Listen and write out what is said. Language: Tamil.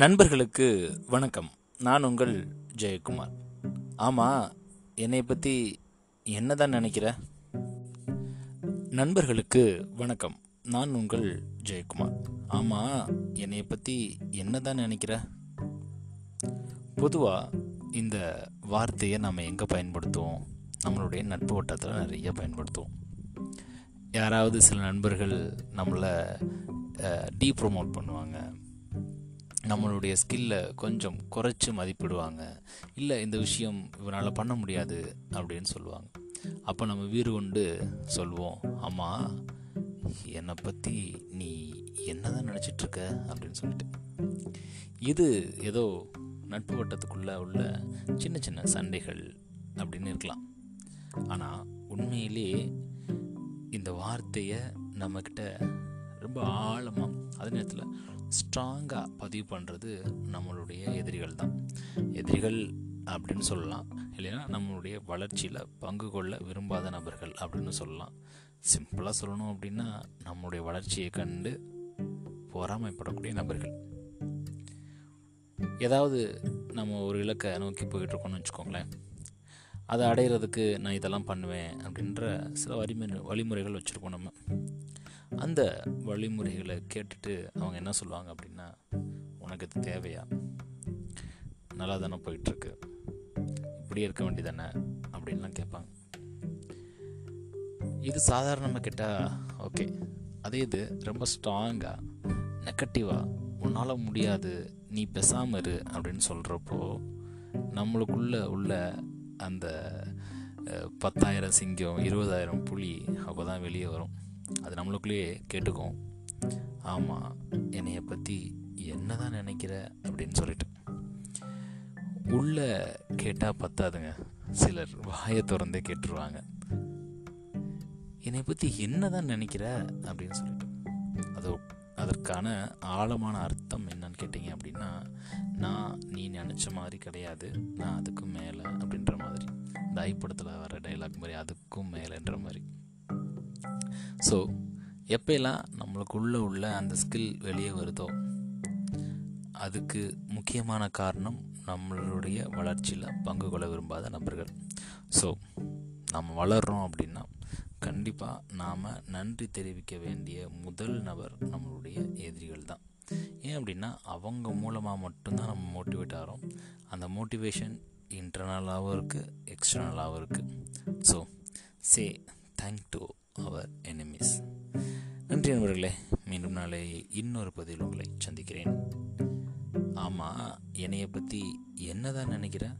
நண்பர்களுக்கு வணக்கம். நான் உங்கள் ஜெயக்குமார். ஆமாம் என்னை பற்றி என்ன தான் நினைக்கிற? நண்பர்களுக்கு வணக்கம். நான் உங்கள் ஜெயக்குமார். ஆமாம் என்னை பற்றி என்ன தான் நினைக்கிற? பொதுவாக இந்த வார்த்தையை நம்ம எங்கே பயன்படுத்துவோம்? நம்மளுடைய நட்பு வட்டத்தில் நிறைய பயன்படுத்துவோம். யாராவது சில நண்பர்கள் நம்மளை டீ ப்ரொமோட் பண்ணுவாங்க. நம்மளுடைய ஸ்கில்லை கொஞ்சம் குறைச்சி மதிப்பிடுவாங்க. இல்லை இந்த விஷயம் இவனால் பண்ண முடியாது அப்படின்னு சொல்லுவாங்க. அப்போ நம்ம வீறு கொண்டு சொல்லுவோம் ஆமாம் என்னை பற்றி நீ என்ன தான் நினச்சிட்ருக்க அப்படின்னு சொல்லிட்டு. இது ஏதோ நட்பு வட்டத்துக்குள்ளே உள்ள சின்ன சின்ன சண்டைகள் அப்படின்னு இருக்கலாம். ஆனால் உண்மையிலே இந்த வார்த்தையை நம்மக்கிட்ட ரொம்ப ஆழமாக அதே நேரத்தில் ஸ்ட்ராங்காக பதிவு பண்ணுறது நம்மளுடைய எதிரிகள் தான். எதிரிகள் அப்படின்னு சொல்லலாம். இல்லைன்னா நம்மளுடைய வளர்ச்சியில் பங்கு கொள்ள விரும்பாத நபர்கள் அப்படின்னு சொல்லலாம். சிம்பிளாக சொல்லணும் அப்படின்னா நம்மளுடைய வளர்ச்சியை கண்டு பொறாமைப்படக்கூடிய நபர்கள். ஏதாவது நம்ம ஒரு இலக்கை நோக்கி போயிட்டுருக்கோம்னு வச்சுக்கோங்களேன். அதை அடையிறதுக்கு நான் இதெல்லாம் பண்ணுவேன் அப்படின்ற சில வழிமுறை வழிமுறைகள் வச்சுருப்போம் நம்ம. அந்த வழிமுறைகளை கேட்டுட்டு அவங்க என்ன சொல்லுவாங்க அப்படின்னா உனக்கு இது தேவையா? நல்லா தானே போயிட்டுருக்கு. இப்படியே இருக்க வேண்டியதானே? அப்படின்லாம் கேட்பாங்க. இது சாதாரணமாக கேட்டால் ஓகே. அதே இது ரொம்ப ஸ்ட்ராங்காக நெகட்டிவாக உன்னால் முடியாது நீ பெசாமல் இரு அப்படின்னு சொல்கிறப்போ நம்மளுக்குள்ள உள்ள அந்த பத்தாயிரம் சிங்கம் இருபதாயிரம் புலி அப்போ தான் வெளியே வரும். அது நம்மளுக்குள்ளேயே கேட்டுக்கும். ஆமாம் என்னைய பற்றி என்ன தான் நினைக்கிற அப்படின்னு சொல்லிட்டு. உள்ள கேட்டால் பத்தாதுங்க. சிலர் வாயை திறந்தே கேட்டுருவாங்க. என்னை பற்றி என்ன தான் நினைக்கிற அப்படின்னு சொல்லிட்டு. அது அதற்கான ஆழமான அர்த்தம் என்னன்னு கேட்டிங்க அப்படின்னா நான் நீ நினச்ச மாதிரி கிடையாது. நான் அதுக்கும் மேலே அப்படின்ற மாதிரி. தாய் படத்தில் வர டைலாக் மாதிரி அதுக்கும் மேலேன்ற மாதிரி. ஸோ எப்பெல்லாம் நம்மளுக்குள்ளே உள்ள அந்த ஸ்கில் வெளியே வருதோ அதுக்கு முக்கியமான காரணம் நம்மளுடைய வளர்ச்சியில் பங்கு கொள்ள விரும்பாத நபர்கள். ஸோ நம்ம வளர்கிறோம் அப்படின்னா கண்டிப்பாக நாம் நன்றி தெரிவிக்க வேண்டிய முதல் நபர் நம்மளுடைய எதிரிகள் தான். ஏன் அப்படின்னா அவங்க மூலமாக மட்டும்தான் நம்ம மோட்டிவேட் ஆகிறோம் அந்த மோட்டிவேஷன் இன்டர்னலாகவும் இருக்குது எக்ஸ்டர்னலாகவும் இருக்குது so say thank to our enemies நன்றி நண்பர்களே மீண்டும் நாளை இன்னொரு பதிவில் உங்களை சந்திக்கிறேன். ஆமாம் என்னையை பற்றி என்ன தான் நினைக்கிறேன்